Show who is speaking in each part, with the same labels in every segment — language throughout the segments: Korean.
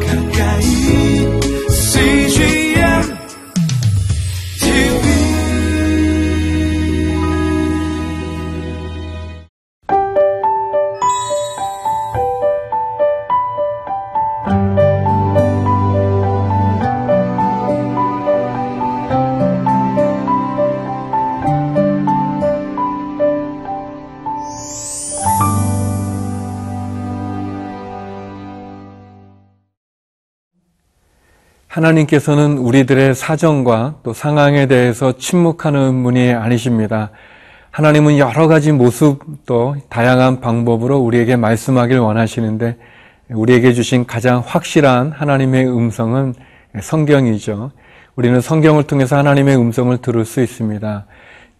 Speaker 1: 가까
Speaker 2: 하나님께서는 우리들의 사정과 또 상황에 대해서 침묵하는 분이 아니십니다. 하나님은 여러 가지 모습 또 다양한 방법으로 우리에게 말씀하길 원하시는데 우리에게 주신 가장 확실한 하나님의 음성은 성경이죠. 우리는 성경을 통해서 하나님의 음성을 들을 수 있습니다.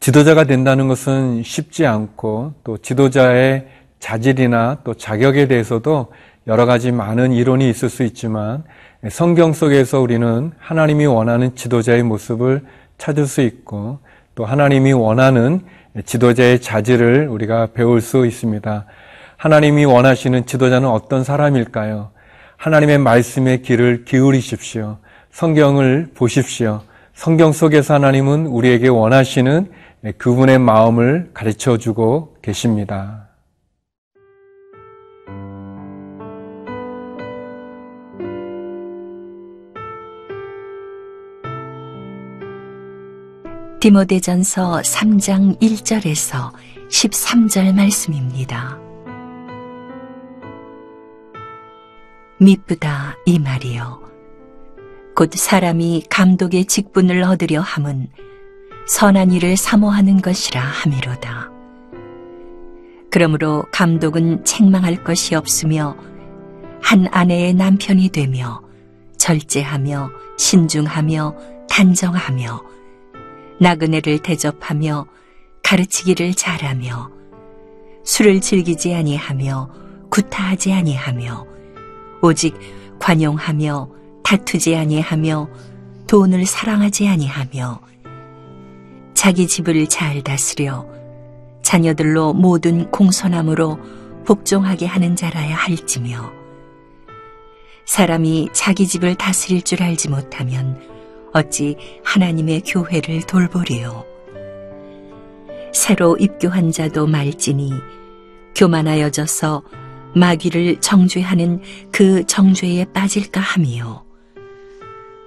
Speaker 2: 지도자가 된다는 것은 쉽지 않고 또 지도자의 자질이나 또 자격에 대해서도 여러 가지 많은 이론이 있을 수 있지만 성경 속에서 우리는 하나님이 원하는 지도자의 모습을 찾을 수 있고 또 하나님이 원하는 지도자의 자질을 우리가 배울 수 있습니다. 하나님이 원하시는 지도자는 어떤 사람일까요? 하나님의 말씀의 귀를 기울이십시오. 성경을 보십시오. 성경 속에서 하나님은 우리에게 원하시는 그분의 마음을 가르쳐 주고 계십니다.
Speaker 3: 디모데전서 3장 1절에서 13절 말씀입니다. 미쁘다 이 말이요. 곧 사람이 감독의 직분을 얻으려 함은 선한 일을 사모하는 것이라 함이로다. 그러므로 감독은 책망할 것이 없으며 한 아내의 남편이 되며 절제하며 신중하며 단정하며 나그네를 대접하며 가르치기를 잘하며 술을 즐기지 아니하며 구타하지 아니하며 오직 관용하며 다투지 아니하며 돈을 사랑하지 아니하며 자기 집을 잘 다스려 자녀들로 모든 공손함으로 복종하게 하는 자라야 할지며 사람이 자기 집을 다스릴 줄 알지 못하면 어찌 하나님의 교회를 돌보리요. 새로 입교한 자도 말지니 교만하여져서 마귀를 정죄하는 그 정죄에 빠질까 함이요.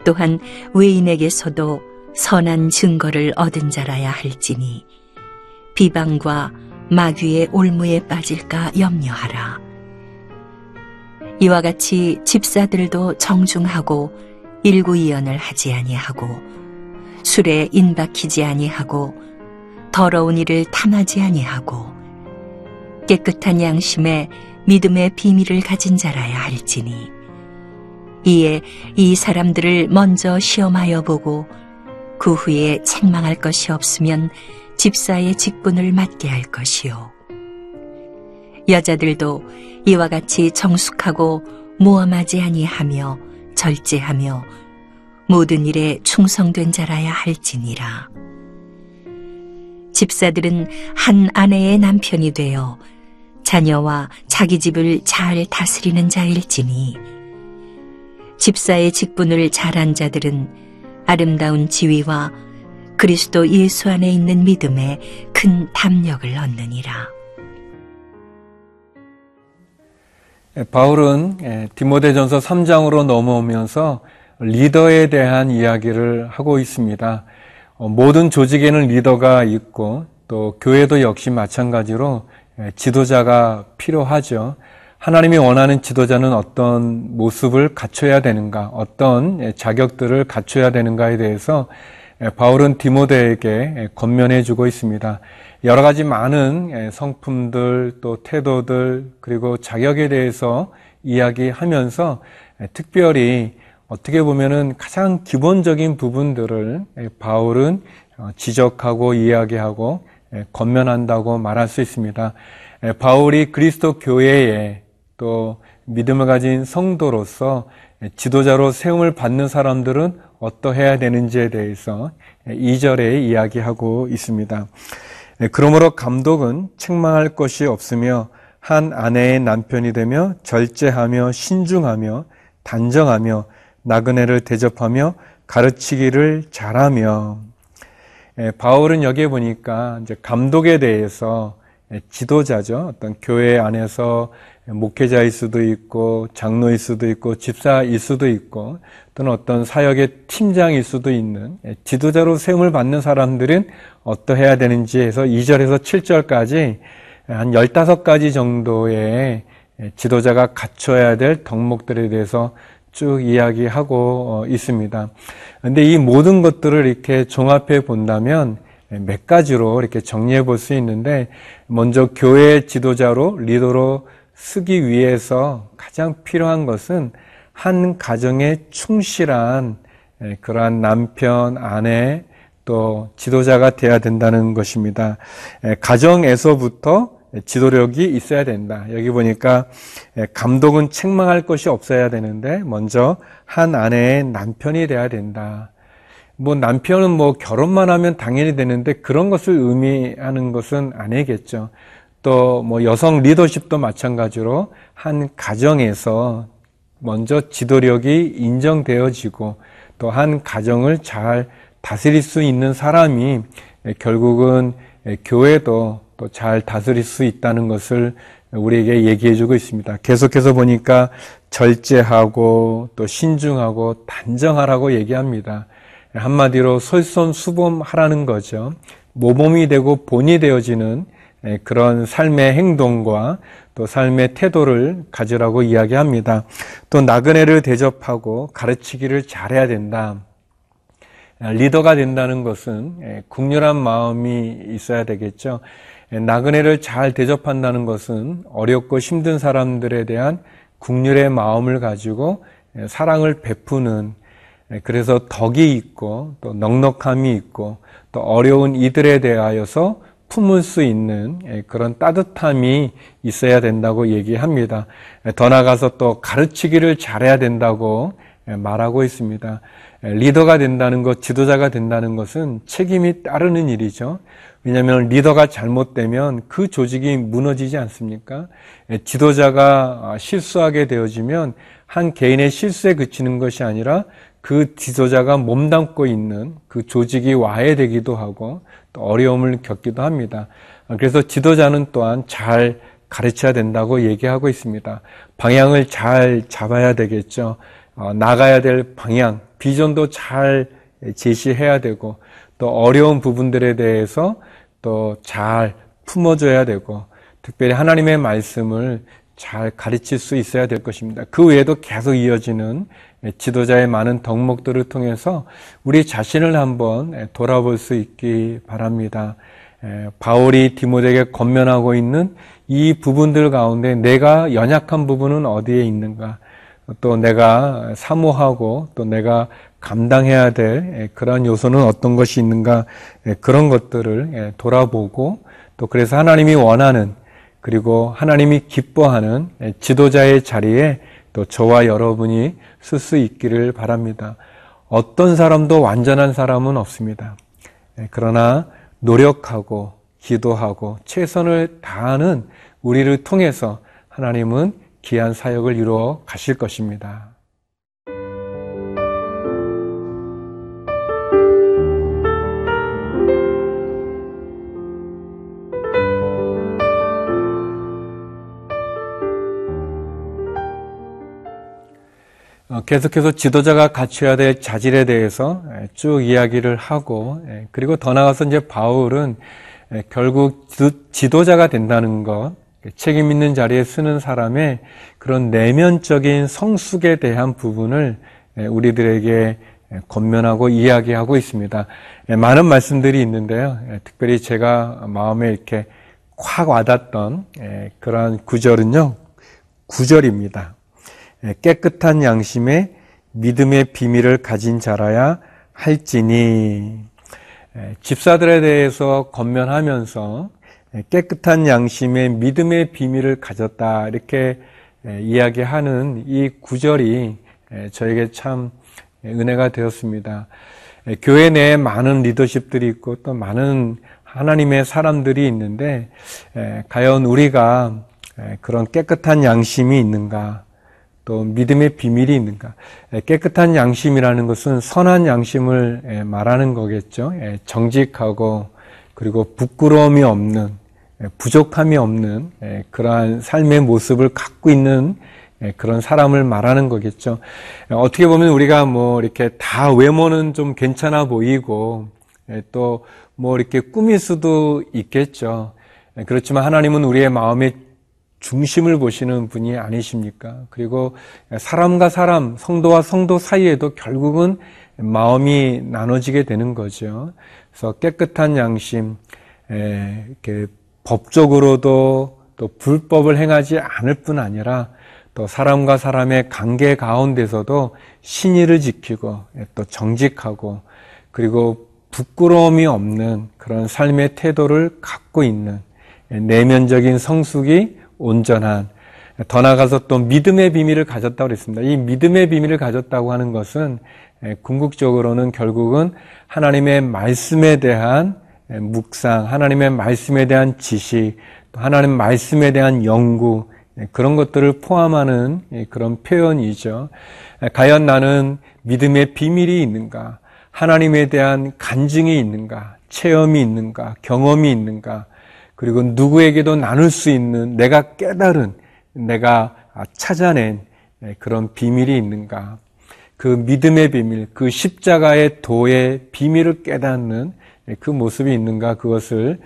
Speaker 3: 또한 외인에게서도 선한 증거를 얻은 자라야 할지니 비방과 마귀의 올무에 빠질까 염려하라. 이와 같이 집사들도 정중하고 일구이연을 하지 아니하고 술에 인박히지 아니하고 더러운 일을 탐하지 아니하고 깨끗한 양심에 믿음의 비밀을 가진 자라야 할지니 이에 이 사람들을 먼저 시험하여 보고 그 후에 책망할 것이 없으면 집사의 직분을 맡게 할 것이요. 여자들도 이와 같이 정숙하고 모험하지 아니하며 절제하며 모든 일에 충성된 자라야 할지니라. 집사들은 한 아내의 남편이 되어 자녀와 자기 집을 잘 다스리는 자일지니 집사의 직분을 잘한 자들은 아름다운 지위와 그리스도 예수 안에 있는 믿음에 큰 담력을 얻느니라.
Speaker 2: 바울은 디모데전서 3장으로 넘어오면서 리더에 대한 이야기를 하고 있습니다. 어, 모든 조직에는 리더가 있고 또 교회도 역시 마찬가지로 지도자가 필요하죠. 하나님이 원하는 지도자는 어떤 모습을 갖춰야 되는가, 어떤 자격들을 갖춰야 되는가에 대해서 바울은 디모데에게 권면해 주고 있습니다. 여러 가지 많은 성품들 또 태도들 그리고 자격에 대해서 이야기하면서 특별히 어떻게 보면은 가장 기본적인 부분들을 바울은 어, 지적하고 이야기하고 권면한다고 말할 수 있습니다. 바울이 그리스도 교회에 또 믿음을 가진 성도로서 지도자로 세움을 받는 사람들은 어떠해야 되는지에 대해서 2절에 이야기하고 있습니다. 그러므로 감독은 책망할 것이 없으며 한 아내의 남편이 되며 절제하며 신중하며 단정하며 나그네를 대접하며 가르치기를 잘하며 예, 바울은 여기에 보니까 이제 감독에 대해서 예, 지도자죠. 어떤 교회 안에서 목회자일 수도 있고 장로일 수도 있고 집사일 수도 있고 또는 어떤 사역의 팀장일 수도 있는 예, 지도자로 세움을 받는 사람들은 어떠해야 되는지 해서 2절에서 7절까지 한 15가지 정도의 예, 지도자가 갖춰야 될 덕목들에 대해서 쭉 이야기하고 어, 있습니다. 근데 이 모든 것들을 이렇게 종합해 본다면 몇 가지로 이렇게 정리해 볼 수 있는데 먼저 교회 지도자로 리더로 쓰기 위해서 가장 필요한 것은 한 가정에 충실한 예, 그러한 남편, 아내, 또 지도자가 돼야 된다는 것입니다. 예, 가정에서부터 지도력이 있어야 된다. 여기 보니까 예, 감독은 책망할 것이 없어야 되는데 먼저 한 아내의 남편이 돼야 된다. 뭐 남편은 뭐 결혼만 하면 당연히 되는데 그런 것을 의미하는 것은 아니겠죠. 또 뭐 여성 리더십도 마찬가지로 한 가정에서 먼저 지도력이 인정되어지고 또한 가정을 잘 다스릴 수 있는 사람이 결국은 교회도 또 잘 다스릴 수 있다는 것을 우리에게 얘기해 주고 있습니다. 계속해서 보니까 절제하고 또 신중하고 단정하라고 얘기합니다. 한마디로 솔선수범하라는 거죠. 모범이 되고 본이 되어지는 그런 삶의 행동과 또 삶의 태도를 가지라고 이야기합니다. 또 나그네를 대접하고 가르치기를 잘해야 된다. 리더가 된다는 것은 국률한 마음이 있어야 되겠죠. 나그네를 잘 대접한다는 것은 어렵고 힘든 사람들에 대한 국률의 마음을 가지고 사랑을 베푸는 그래서 덕이 있고 또 넉넉함이 있고 또 어려운 이들에 대하여서 품을 수 있는 그런 따뜻함이 있어야 된다고 얘기합니다. 더 나아가서 또 가르치기를 잘해야 된다고 말하고 있습니다. 리더가 된다는 것, 지도자가 된다는 것은 책임이 따르는 일이죠. 왜냐하면 리더가 잘못되면 그 조직이 무너지지 않습니까? 지도자가 실수하게 되어지면 한 개인의 실수에 그치는 것이 아니라 그 지도자가 몸담고 있는 그 조직이 와해되기도 하고 또 어려움을 겪기도 합니다. 그래서 지도자는 또한 잘 가르쳐야 된다고 얘기하고 있습니다. 방향을 잘 잡아야 되겠죠. 어, 나가야 될 방향, 비전도 잘 제시해야 되고 또 어려운 부분들에 대해서 또 잘 품어줘야 되고 특별히 하나님의 말씀을 잘 가르칠 수 있어야 될 것입니다. 그 외에도 계속 이어지는 지도자의 많은 덕목들을 통해서 우리 자신을 한번 돌아볼 수 있기 바랍니다. 바울이 디모데에게 권면하고 있는 이 부분들 가운데 내가 연약한 부분은 어디에 있는가? 또 내가 사모하고 또 내가 감당해야 될 그런 요소는 어떤 것이 있는가? 그런 것들을 돌아보고 또 그래서 하나님이 원하는 그리고 하나님이 기뻐하는 지도자의 자리에 또 저와 여러분이 쓸 수 있기를 바랍니다. 어떤 사람도 완전한 사람은 없습니다. 그러나 노력하고 기도하고 최선을 다하는 우리를 통해서 하나님은 귀한 사역을 이루어 가실 것입니다. 계속해서 지도자가 갖춰야 될 자질에 대해서 쭉 이야기를 하고 그리고 더 나아가서 이제 바울은 결국 지도자가 된다는 것 책임 있는 자리에 쓰는 사람의 그런 내면적인 성숙에 대한 부분을 우리들에게 권면하고 이야기하고 있습니다. 많은 말씀들이 있는데요. 특별히 제가 마음에 이렇게 확 와닿던 그러한 구절은요. 구절입니다. 깨끗한 양심에 믿음의 비밀을 가진 자라야 할지니 집사들에 대해서 권면하면서 깨끗한 양심에 믿음의 비밀을 가졌다 이렇게 이야기하는 이 구절이 저에게 참 은혜가 되었습니다. 교회 내에 많은 리더십들이 있고 또 많은 하나님의 사람들이 있는데 과연 우리가 그런 깨끗한 양심이 있는가 또 믿음의 비밀이 있는가? 깨끗한 양심이라는 것은 선한 양심을 말하는 거겠죠. 정직하고 그리고 부끄러움이 없는 부족함이 없는 그러한 삶의 모습을 갖고 있는 그런 사람을 말하는 거겠죠. 어떻게 보면 우리가 뭐 이렇게 다 외모는 좀 괜찮아 보이고 또 뭐 이렇게 꾸밀 수도 있겠죠. 그렇지만 하나님은 우리의 마음의 중심을 보시는 분이 아니십니까? 그리고 사람과 사람, 성도와 성도 사이에도 결국은 마음이 나눠지게 되는 거죠. 그래서 깨끗한 양심, 이렇게 법적으로도 또 불법을 행하지 않을 뿐 아니라 또 사람과 사람의 관계 가운데서도 신의를 지키고 또 정직하고 그리고 부끄러움이 없는 그런 삶의 태도를 갖고 있는 내면적인 성숙이 온전한 더 나아가서 또 믿음의 비밀을 가졌다고 그랬습니다. 이 믿음의 비밀을 가졌다고 하는 것은 궁극적으로는 결국은 하나님의 말씀에 대한 묵상, 하나님의 말씀에 대한 지식, 하나님 말씀에 대한 연구, 그런 것들을 포함하는 그런 표현이죠. 과연 나는 믿음의 비밀이 있는가? 하나님에 대한 간증이 있는가? 체험이 있는가? 경험이 있는가? 그리고 누구에게도 나눌 수 있는 내가 깨달은, 내가 찾아낸 그런 비밀이 있는가? 그 믿음의 비밀, 그 십자가의 도의 비밀을 깨닫는 그 모습이 있는가? 그것을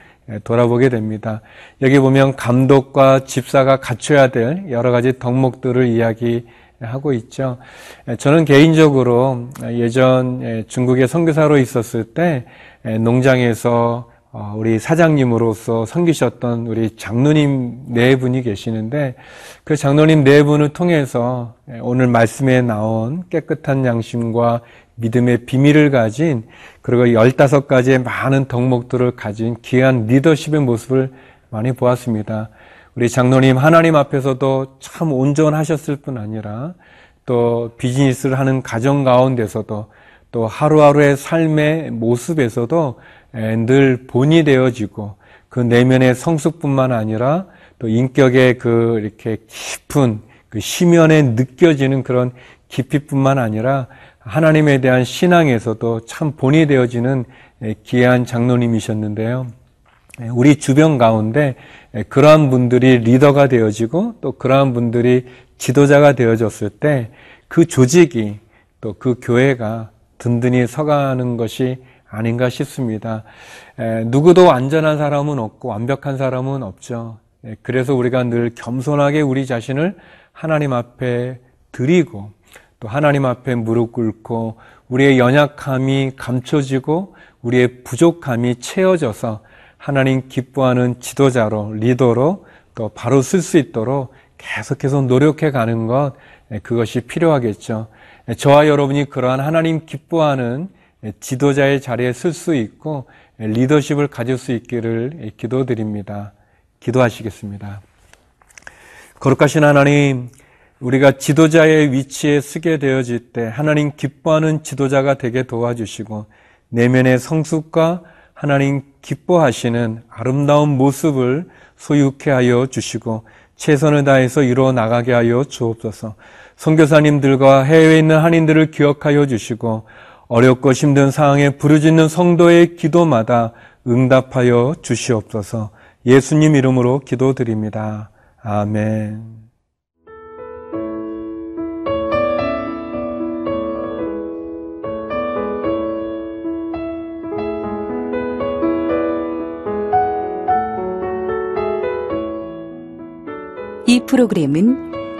Speaker 2: 돌아보게 됩니다. 여기 보면 감독과 집사가 갖춰야 될 여러 가지 덕목들을 이야기하고 있죠. 저는 개인적으로 예전 중국에 선교사로 있었을 때 농장에서 어, 우리 사장님으로서 섬기셨던 우리 장로님 네 분이 계시는데 그 장로님 네 분을 통해서 오늘 말씀에 나온 깨끗한 양심과 믿음의 비밀을 가진 그리고 열다섯 가지의 많은 덕목들을 가진 귀한 리더십의 모습을 많이 보았습니다. 우리 장로님 하나님 앞에서도 참 온전하셨을 뿐 아니라 또 비즈니스를 하는 가정 가운데서도 또 하루하루의 삶의 모습에서도 늘 본이 되어지고 그 내면의 성숙뿐만 아니라 또 인격의 그 이렇게 깊은 그 심연에 느껴지는 그런 깊이뿐만 아니라 하나님에 대한 신앙에서도 참 본이 되어지는 귀한 장로님이셨는데요. 우리 주변 가운데 그러한 분들이 리더가 되어지고 또 그러한 분들이 지도자가 되어졌을 때 그 조직이 또 그 교회가 든든히 서가는 것이 아닌가 싶습니다. 누구도 완전한 사람은 없고 완벽한 사람은 없죠. 그래서 우리가 늘 겸손하게 우리 자신을 하나님 앞에 드리고 또 하나님 앞에 무릎 꿇고 우리의 연약함이 감춰지고 우리의 부족함이 채워져서 하나님 기뻐하는 지도자로 리더로 또 바로 쓸 수 있도록 계속해서 노력해 가는 것 그것이 필요하겠죠. 저와 여러분이 그러한 하나님 기뻐하는 지도자의 자리에 쓸수 있고 리더십을 가질 수 있기를 기도드립니다. 기도하시겠습니다. 거룩하신 하나님, 우리가 지도자의 위치에 쓰게 되어질 때 하나님 기뻐하는 지도자가 되게 도와주시고 내면의 성숙과 하나님 기뻐하시는 아름다운 모습을 소유케 하여 주시고 최선을 다해서 이루어 나가게 하여 주옵소서. 선교사님들과 해외에 있는 한인들을 기억하여 주시고 어렵고 힘든 상황에 부르짖는 성도의 기도마다 응답하여 주시옵소서. 예수님 이름으로 기도드립니다. 아멘.
Speaker 3: 이 프로그램은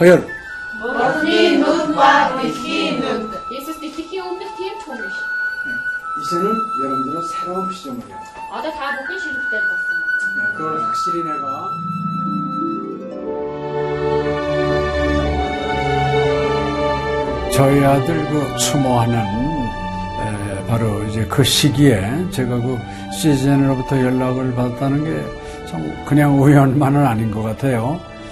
Speaker 4: 허혈.
Speaker 5: 머리 눈과 귀 눈. 예수님의 없는
Speaker 4: 통이. 이제는 여러분들은 새로운 시점을 해요.
Speaker 5: 아다 다 묶은 시립 때 봤어.
Speaker 4: 그걸 확실히 내가. 저희 아들 그 추모하는 바로 이제 그 시기에 제가 그 시즌으로부터 연락을 받았다는 게 참 그냥 우연만은 아닌 것 같아요.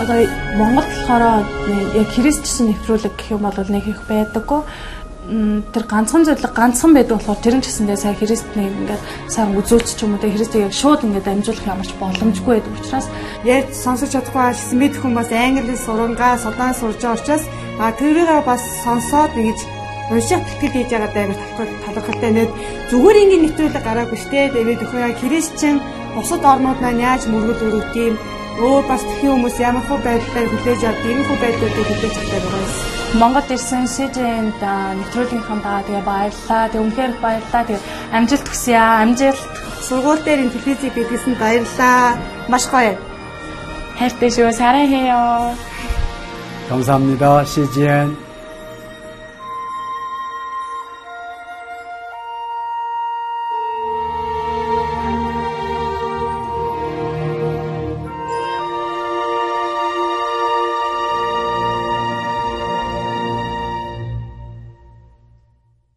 Speaker 6: Одоо Монгол болохоор нэг яг христчсэн нэвтрүүлэг гэх юм бол нэг их байдаггүй. Тэр ганцхан зөвлөг ганцхан байдаг болохоор тэр нь ч гэсэндээ сая христний ингээд сайн үзүүлч ч юм уу тэ христийг яг шууд ингээд амжуулах ямарч боломжгүй байдаг учраас
Speaker 7: ярьж сонсож чадахгүй байсан мэд хүмүүс англи сурангаа судаан сурж байгаа учраас а тэрийг бас сонсоод ингэж унших тэтгэл хийж байгаа даа талхал талхалтай нэт зүгээр ингээд нэвтрүүлэг гараагүй штэ тэгээд өхөө христчэн бусад орнууд маань яаж мөргөл өрөвт юм өөр бас тхэн хүмүүс ямар хөө байдлаар хүлээж авд ийм хөө байдлуудыг хүлээж авдаг байгаа юм.
Speaker 6: Монгол ирсэн СЖН-д нэвтрүүлгийнхаа даа тэгээ баярлаа. Тэг үнхээр их баярлаа. Тэг амжилт хүсье аа. Амжилт.
Speaker 7: Сургууль дээр ин телевизийг бидлсэн баярлаа. Маш гоё.
Speaker 6: хайртай шүү. 사랑해요.
Speaker 4: 감사합니다. CGN